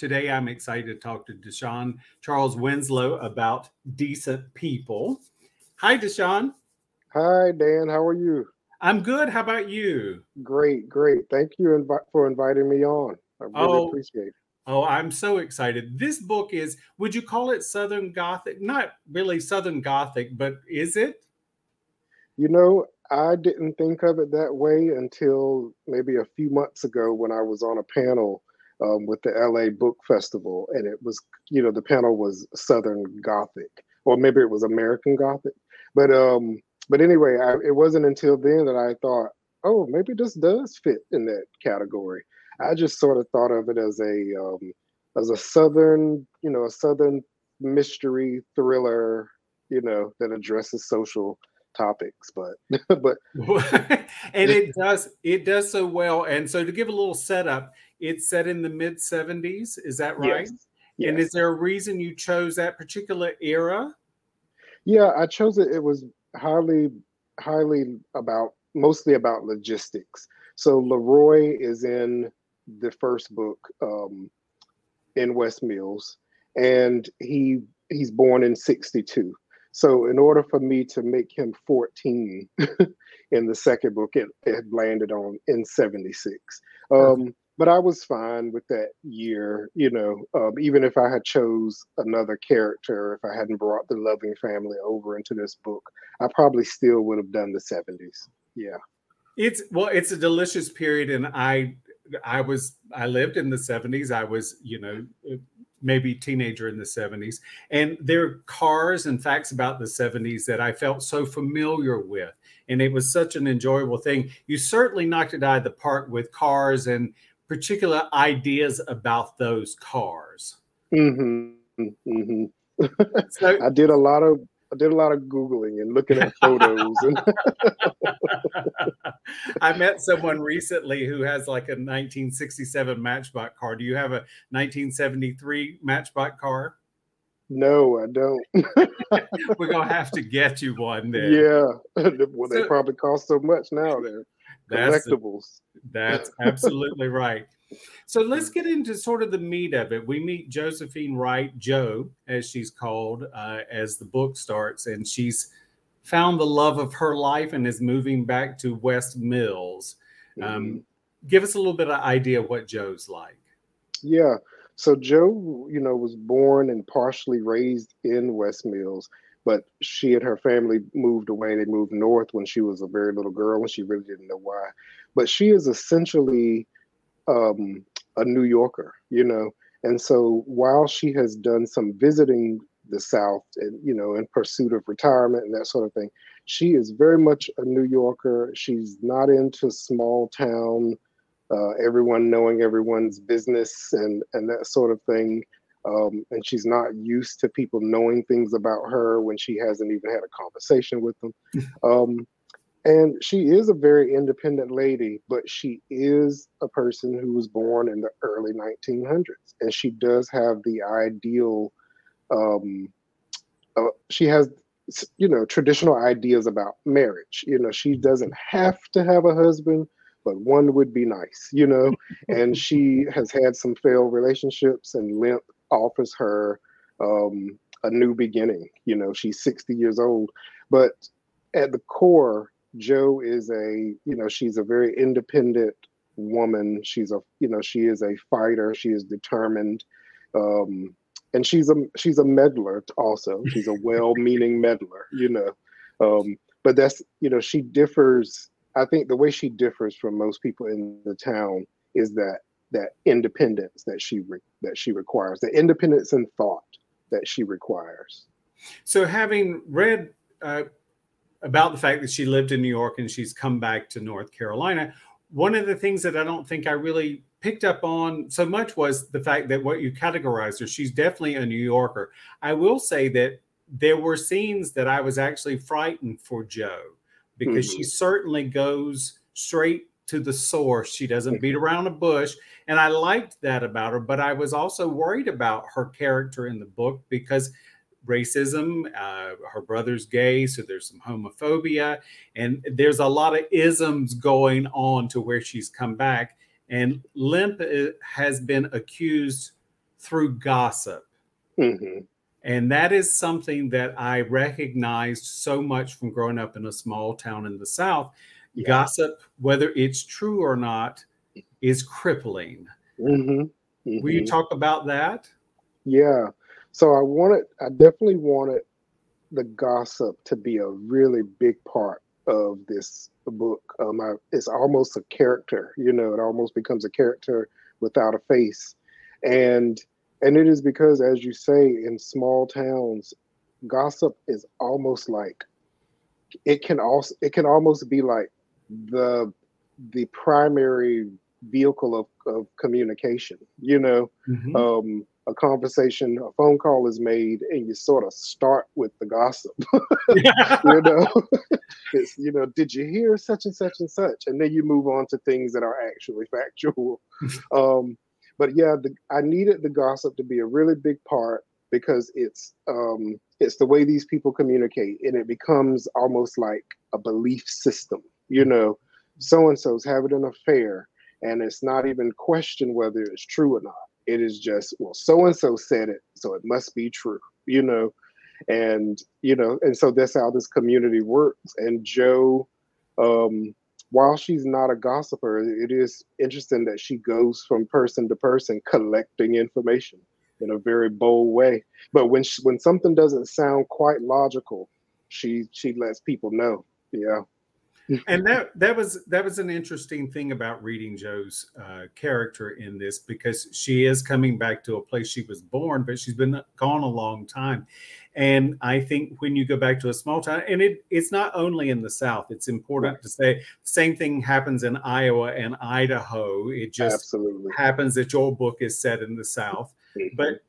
Today, I'm excited to talk to Deshawn Charles Winslow about decent people. Hi, Deshawn. Hi, Dan. How are you? I'm good. How about you? Great, great. Thank you invi- for inviting me on. I really oh, appreciate it. Oh, I'm so excited. This book is, would you call it Southern Gothic? Not really Southern Gothic, but is it? You know, I didn't think of it that way until maybe a few months ago when I was on a panel um, with the LA Book Festival, and it was, you know, the panel was Southern Gothic, or maybe it was American Gothic, but um, but anyway, I, it wasn't until then that I thought, oh, maybe this does fit in that category. I just sort of thought of it as a um, as a Southern, you know, a Southern mystery thriller, you know, that addresses social topics but but and it does it does so well and so to give a little setup it's set in the mid 70s. Is that right? Yes. Yes. And is there a reason you chose that particular era? Yeah, I chose it. It was highly, highly about mostly about logistics. So Leroy is in the first book um, in West Mills, and he he's born in '62. So in order for me to make him 14 in the second book, it, it landed on in '76. Um, but I was fine with that year, you know, um, even if I had chose another character, if I hadn't brought the loving family over into this book, I probably still would have done the 70s. Yeah. It's well, it's a delicious period. And I, I was, I lived in the 70s. I was, you know, maybe teenager in the 70s. And there are cars and facts about the 70s that I felt so familiar with. And it was such an enjoyable thing. You certainly knocked it out of the park with cars and particular ideas about those cars. Mm-hmm. Mm-hmm. so, I did a lot of I did a lot of googling and looking at photos. and I met someone recently who has like a 1967 Matchbox car. Do you have a 1973 Matchbox car? No, I don't. We're gonna have to get you one then. Yeah, well, they probably cost so much now. Then collectibles. That's, that's absolutely right. So let's get into sort of the meat of it. We meet Josephine Wright, Jo, as she's called, uh, as the book starts, and she's found the love of her life and is moving back to West Mills. Um, mm-hmm. Give us a little bit of idea what Jo's like. Yeah. So Jo, you know, was born and partially raised in West Mills but she and her family moved away. They moved north when she was a very little girl, and she really didn't know why. But she is essentially um, a New Yorker, you know. And so while she has done some visiting the South, and you know, in pursuit of retirement and that sort of thing, she is very much a New Yorker. She's not into small town, uh, everyone knowing everyone's business and and that sort of thing um, and she's not used to people knowing things about her when she hasn't even had a conversation with them. Um, and she is a very independent lady, but she is a person who was born in the early 1900s, and she does have the ideal. Um, uh, she has, you know, traditional ideas about marriage. You know, she doesn't have to have a husband, but one would be nice. You know, and she has had some failed relationships and limp offers her um, a new beginning. You know, she's 60 years old, but at the core, Jo is a, you know, she's a very independent woman. She's a, you know, she is a fighter. She is determined. Um, and she's a she's a meddler also. She's a well-meaning meddler, you know. Um, but that's you know she differs. I think the way she differs from most people in the town is that that independence that she re- that she requires, the independence in thought that she requires. So, having read uh, about the fact that she lived in New York and she's come back to North Carolina, one of the things that I don't think I really picked up on so much was the fact that what you categorized her, she's definitely a New Yorker. I will say that there were scenes that I was actually frightened for Jo because mm-hmm. she certainly goes straight to the source. She doesn't beat around a bush. And I liked that about her, but I was also worried about her character in the book because racism, uh, her brother's gay, so there's some homophobia, and there's a lot of isms going on to where she's come back. And Limp uh, has been accused through gossip. Mm-hmm. And that is something that I recognized so much from growing up in a small town in the South. Yeah. Gossip, whether it's true or not, is crippling. Mm-hmm. Mm-hmm. Will you talk about that? Yeah. So I wanted, I definitely wanted the gossip to be a really big part of this book. Um, I, it's almost a character, you know, it almost becomes a character without a face. And and it is because as you say in small towns gossip is almost like it can also it can almost be like the the primary vehicle of, of communication you know mm-hmm. um, a conversation a phone call is made and you sort of start with the gossip you know it's you know did you hear such and such and such and then you move on to things that are actually factual um, but yeah, the, I needed the gossip to be a really big part because it's um, it's the way these people communicate, and it becomes almost like a belief system. You know, so and so's having an affair, and it's not even questioned whether it's true or not. It is just well, so and so said it, so it must be true. You know, and you know, and so that's how this community works. And Jo, um, while she's not a gossiper, it is interesting that she goes from person to person collecting information in a very bold way. But when she, when something doesn't sound quite logical, she she lets people know. Yeah and that that was that was an interesting thing about reading Jo's uh, character in this because she is coming back to a place she was born, but she's been gone a long time. And I think when you go back to a small town, and it it's not only in the South, it's important right. to say the same thing happens in Iowa and Idaho. It just Absolutely. happens that your book is set in the South. Mm-hmm. But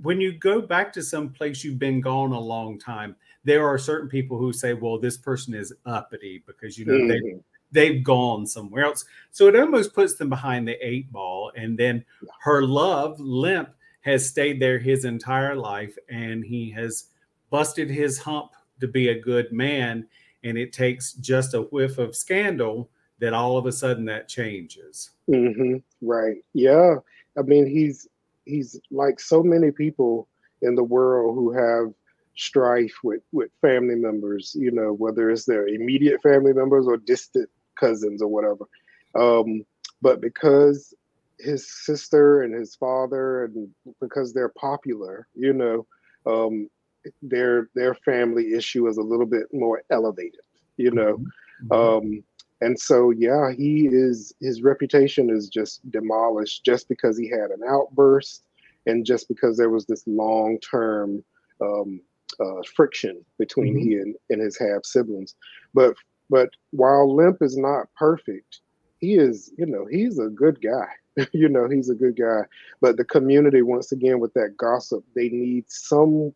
when you go back to some place you've been gone a long time, there are certain people who say, well, this person is uppity because you know mm-hmm. they they've gone somewhere else. So it almost puts them behind the eight ball. And then her love, Limp, has stayed there his entire life and he has busted his hump to be a good man. And it takes just a whiff of scandal that all of a sudden that changes. Mm-hmm. Right. Yeah. I mean, he's he's like so many people in the world who have strife with with family members you know whether it's their immediate family members or distant cousins or whatever. Um, but because his sister and his father and because they're popular you know um, their their family issue is a little bit more elevated you know. Mm-hmm. um, and so yeah he is his reputation is just demolished just because he had an outburst and just because there was this long term um, uh, friction between mm-hmm. he and, and his half siblings. But but while Limp is not perfect, he is you know he's a good guy. you know he's a good guy. But the community once again with that gossip, they need some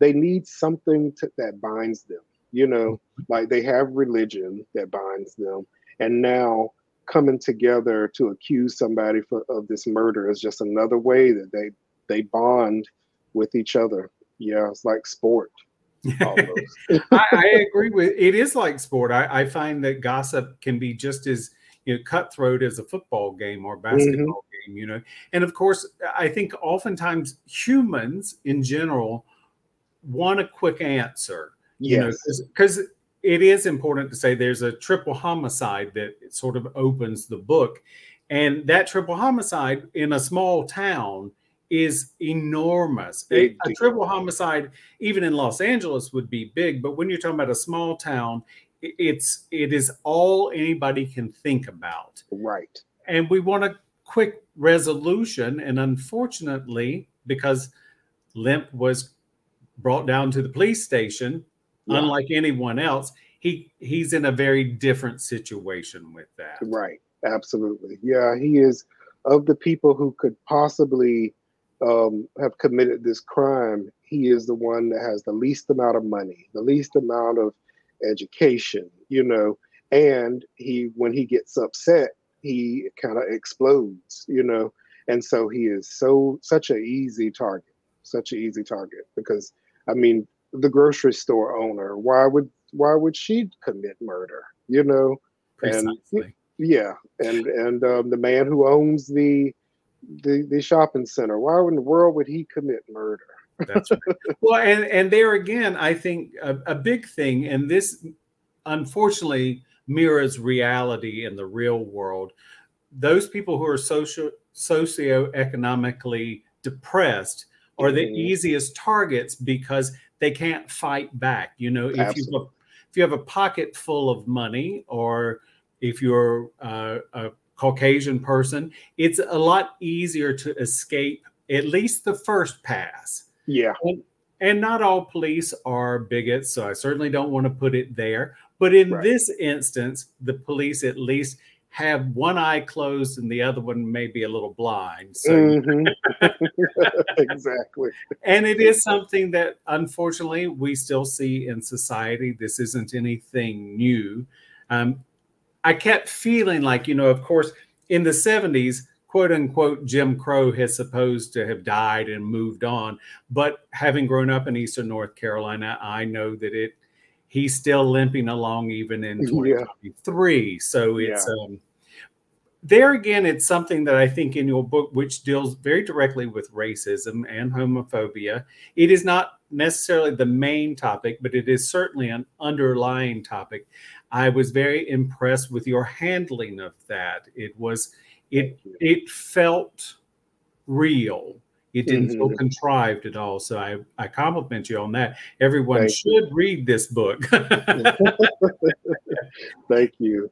they need something to, that binds them. You know, like they have religion that binds them, and now coming together to accuse somebody for, of this murder is just another way that they they bond with each other yeah, it's like sport. I, I, agree with it is like sport. I, I, find that gossip can be just as you know cutthroat as a football game or basketball mm-hmm. game, you know. And of course, I think oftentimes humans in general want a quick answer. You yes. know, because it is important to say there's a triple homicide that sort of opens the book. And that triple homicide in a small town is enormous. A, a, triple homicide, even in Los Angeles, would be big, but when you're talking about a small town, it's it is all anybody can think about. Right. And we want a quick resolution. And unfortunately, because Limp was brought down to the police station, yeah. unlike anyone else, he he's in a very different situation with that. Right. Absolutely. Yeah, he is of the people who could possibly um, have committed this crime, he is the one that has the least amount of money, the least amount of education, you know, and he when he gets upset, he kind of explodes, you know, and so he is so such an easy target, such an easy target because I mean the grocery store owner, why would why would she commit murder, you know? Precisely. And yeah, and and um, the man who owns the the the shopping center, why in the world would he commit murder? That's right. well, and and there again, I think a, a big thing, and this unfortunately mirrors reality in the real world. Those people who are social socioeconomically depressed are the mm-hmm. easiest targets because they can't fight back. You know, if you if you have a pocket full of money, or if you're uh, a Caucasian person, it's a lot easier to escape at least the first pass. Yeah. And, and not all police are bigots, so I certainly don't want to put it there. But in right. this instance, the police at least have one eye closed and the other one may be a little blind. So mm-hmm. exactly. and it is something that unfortunately we still see in society. This isn't anything new. Um, I kept feeling like, you know, of course, in the 70s, quote unquote, Jim Crow has supposed to have died and moved on. But having grown up in Eastern North Carolina, I know that it he's still limping along even in 2023. Yeah. So it's yeah. um, there again, it's something that I think in your book, which deals very directly with racism and homophobia, it is not necessarily the main topic, but it is certainly an underlying topic. I was very impressed with your handling of that. It was it it felt real it didn't mm-hmm. feel contrived at all. So I, I compliment you on that. Everyone Thank should you. read this book. Thank you.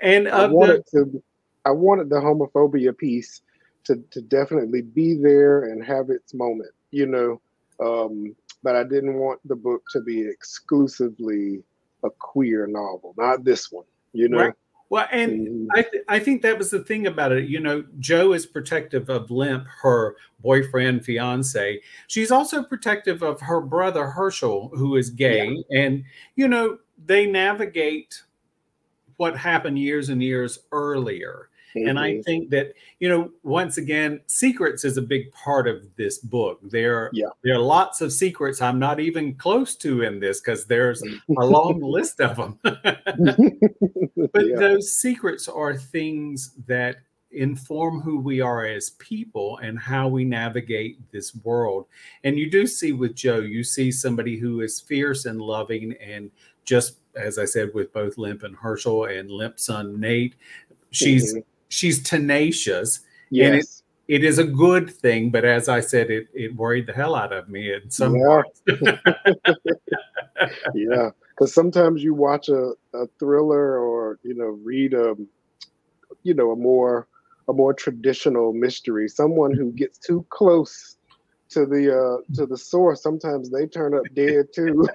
And I wanted the, to I wanted the homophobia piece to, to definitely be there and have its moment, you know. Um, but I didn't want the book to be exclusively a queer novel, not this one, you know. Right. Well, and mm-hmm. I th- I think that was the thing about it. You know, Jo is protective of Limp, her boyfriend, fiance. She's also protective of her brother Herschel, who is gay, yeah. and you know they navigate what happened years and years earlier. And I think that, you know, once again, secrets is a big part of this book. There, yeah. there are lots of secrets I'm not even close to in this because there's a long list of them. but yeah. those secrets are things that inform who we are as people and how we navigate this world. And you do see with Jo, you see somebody who is fierce and loving and just as I said with both Limp and Herschel and Limp son Nate, she's mm-hmm she's tenacious. Yes. And it, it is a good thing, but as I said, it, it worried the hell out of me in some yeah. yeah. Because sometimes you watch a, a thriller or, you know, read a, you know, a more a more traditional mystery. Someone who gets too close to the uh to the source, sometimes they turn up dead too.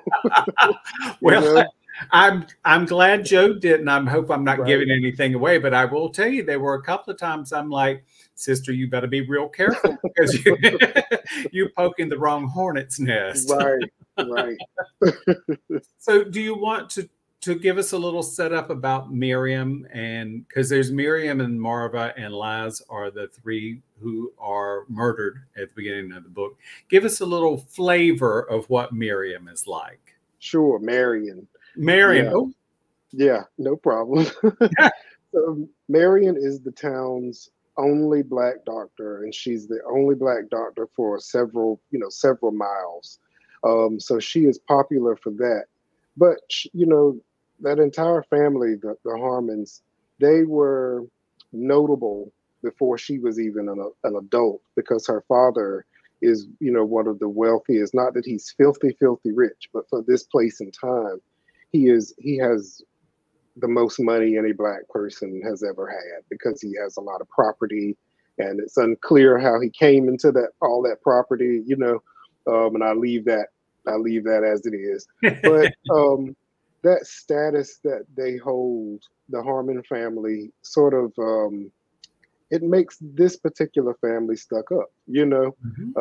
well, I'm I'm glad Jo didn't. I hope I'm not right. giving anything away, but I will tell you there were a couple of times I'm like, sister, you better be real careful because you you poking the wrong hornet's nest. Right, right. so do you want to to give us a little setup about Miriam and because there's Miriam and Marva and Laz are the three who are murdered at the beginning of the book. Give us a little flavor of what Miriam is like. Sure, Marion. Marion. Yeah, oh. yeah no problem. so Marion is the town's only black doctor, and she's the only black doctor for several, you know, several miles. Um, so she is popular for that. But you know, that entire family, the, the Harmons, they were notable before she was even an, an adult because her father is, you know, one of the wealthiest. Not that he's filthy, filthy rich, but for this place and time, he is he has the most money any black person has ever had because he has a lot of property and it's unclear how he came into that all that property you know um, and i leave that i leave that as it is but um, that status that they hold the harmon family sort of um, it makes this particular family stuck up, you know. Mm-hmm.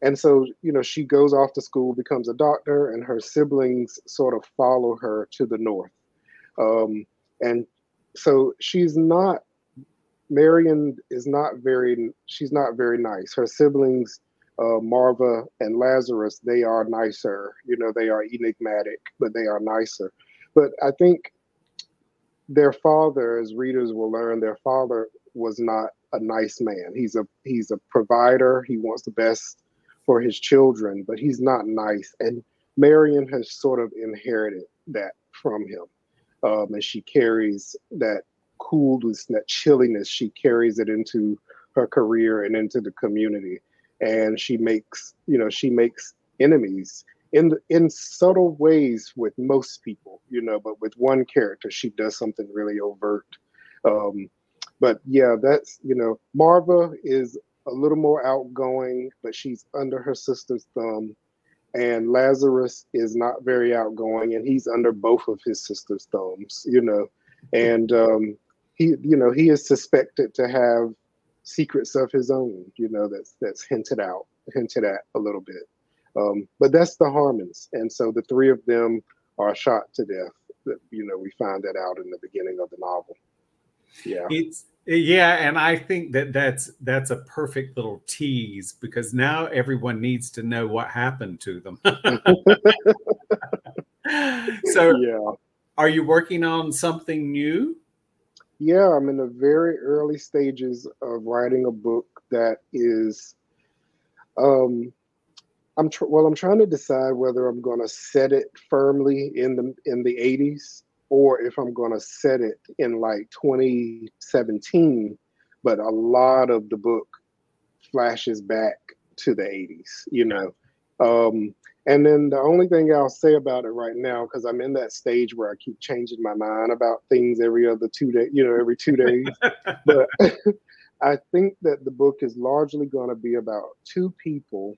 And so, you know, she goes off to school, becomes a doctor, and her siblings sort of follow her to the north. Um, and so she's not Marion is not very she's not very nice. Her siblings, uh, Marva and Lazarus, they are nicer. You know, they are enigmatic, but they are nicer. But I think their father, as readers will learn, their father was not a nice man. He's a he's a provider. He wants the best for his children, but he's not nice. And Marion has sort of inherited that from him, um, and she carries that coolness, that chilliness. She carries it into her career and into the community, and she makes you know she makes enemies in in subtle ways with most people, you know, but with one character, she does something really overt. Um, but yeah, that's you know, Marva is a little more outgoing, but she's under her sister's thumb. And Lazarus is not very outgoing, and he's under both of his sister's thumbs, you know. And um, he, you know, he is suspected to have secrets of his own, you know, that's that's hinted out, hinted at a little bit. Um, but that's the Harmons, and so the three of them are shot to death. You know, we find that out in the beginning of the novel. Yeah, it's yeah, and I think that that's that's a perfect little tease because now everyone needs to know what happened to them. so, yeah, are you working on something new? Yeah, I'm in the very early stages of writing a book that is um I'm tr- well. I'm trying to decide whether I'm going to set it firmly in the in the 80s or if I'm going to set it in like 2017. But a lot of the book flashes back to the 80s, you know. Um, and then the only thing I'll say about it right now, because I'm in that stage where I keep changing my mind about things every other two days, you know, every two days. but I think that the book is largely going to be about two people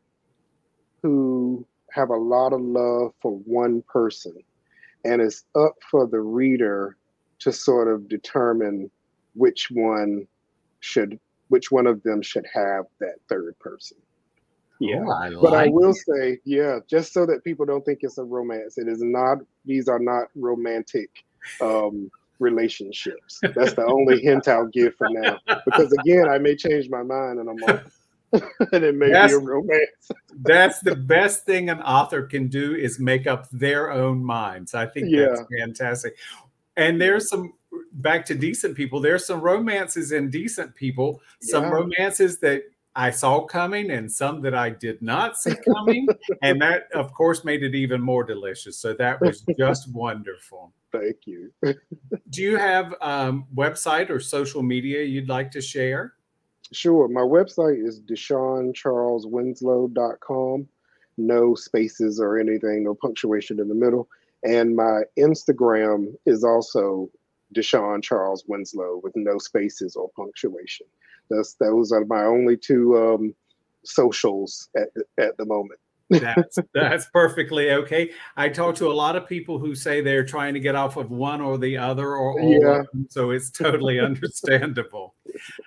who have a lot of love for one person. And it's up for the reader to sort of determine which one should, which one of them should have that third person. Yeah. Oh, I like but I will it. say, yeah, just so that people don't think it's a romance, it is not, these are not romantic um, relationships. That's the only hint I'll give for now. Because again, I may change my mind in a month. and it may that's, be a romance. that's the best thing an author can do is make up their own minds. I think yeah. that's fantastic. And there's some back to decent people. There's some romances in decent people. Some yeah. romances that I saw coming and some that I did not see coming. and that, of course, made it even more delicious. So that was just wonderful. Thank you. Do you have um, website or social media you'd like to share? Sure. My website is DeshawnCharlesWinslow.com. No spaces or anything, no punctuation in the middle. And my Instagram is also Deshawn Charles Winslow with no spaces or punctuation. That's those are my only two um, socials at at the moment that's that's perfectly okay. I talk to a lot of people who say they're trying to get off of one or the other or all yeah. so it's totally understandable.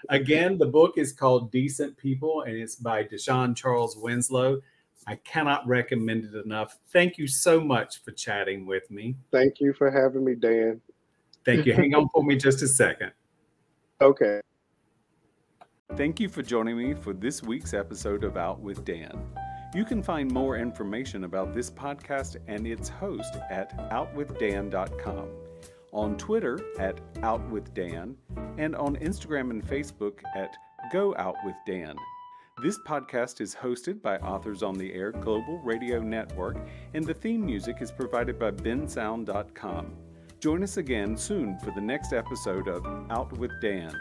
Again, the book is called Decent People and it's by Deshawn Charles Winslow. I cannot recommend it enough. Thank you so much for chatting with me. Thank you for having me, Dan. Thank you. Hang on for me just a second. Okay. Thank you for joining me for this week's episode of Out with Dan. You can find more information about this podcast and its host at outwithdan.com, on Twitter at outwithdan, and on Instagram and Facebook at Go Out with Dan. This podcast is hosted by Authors on the Air Global Radio Network, and the theme music is provided by bensound.com. Join us again soon for the next episode of Out with Dan.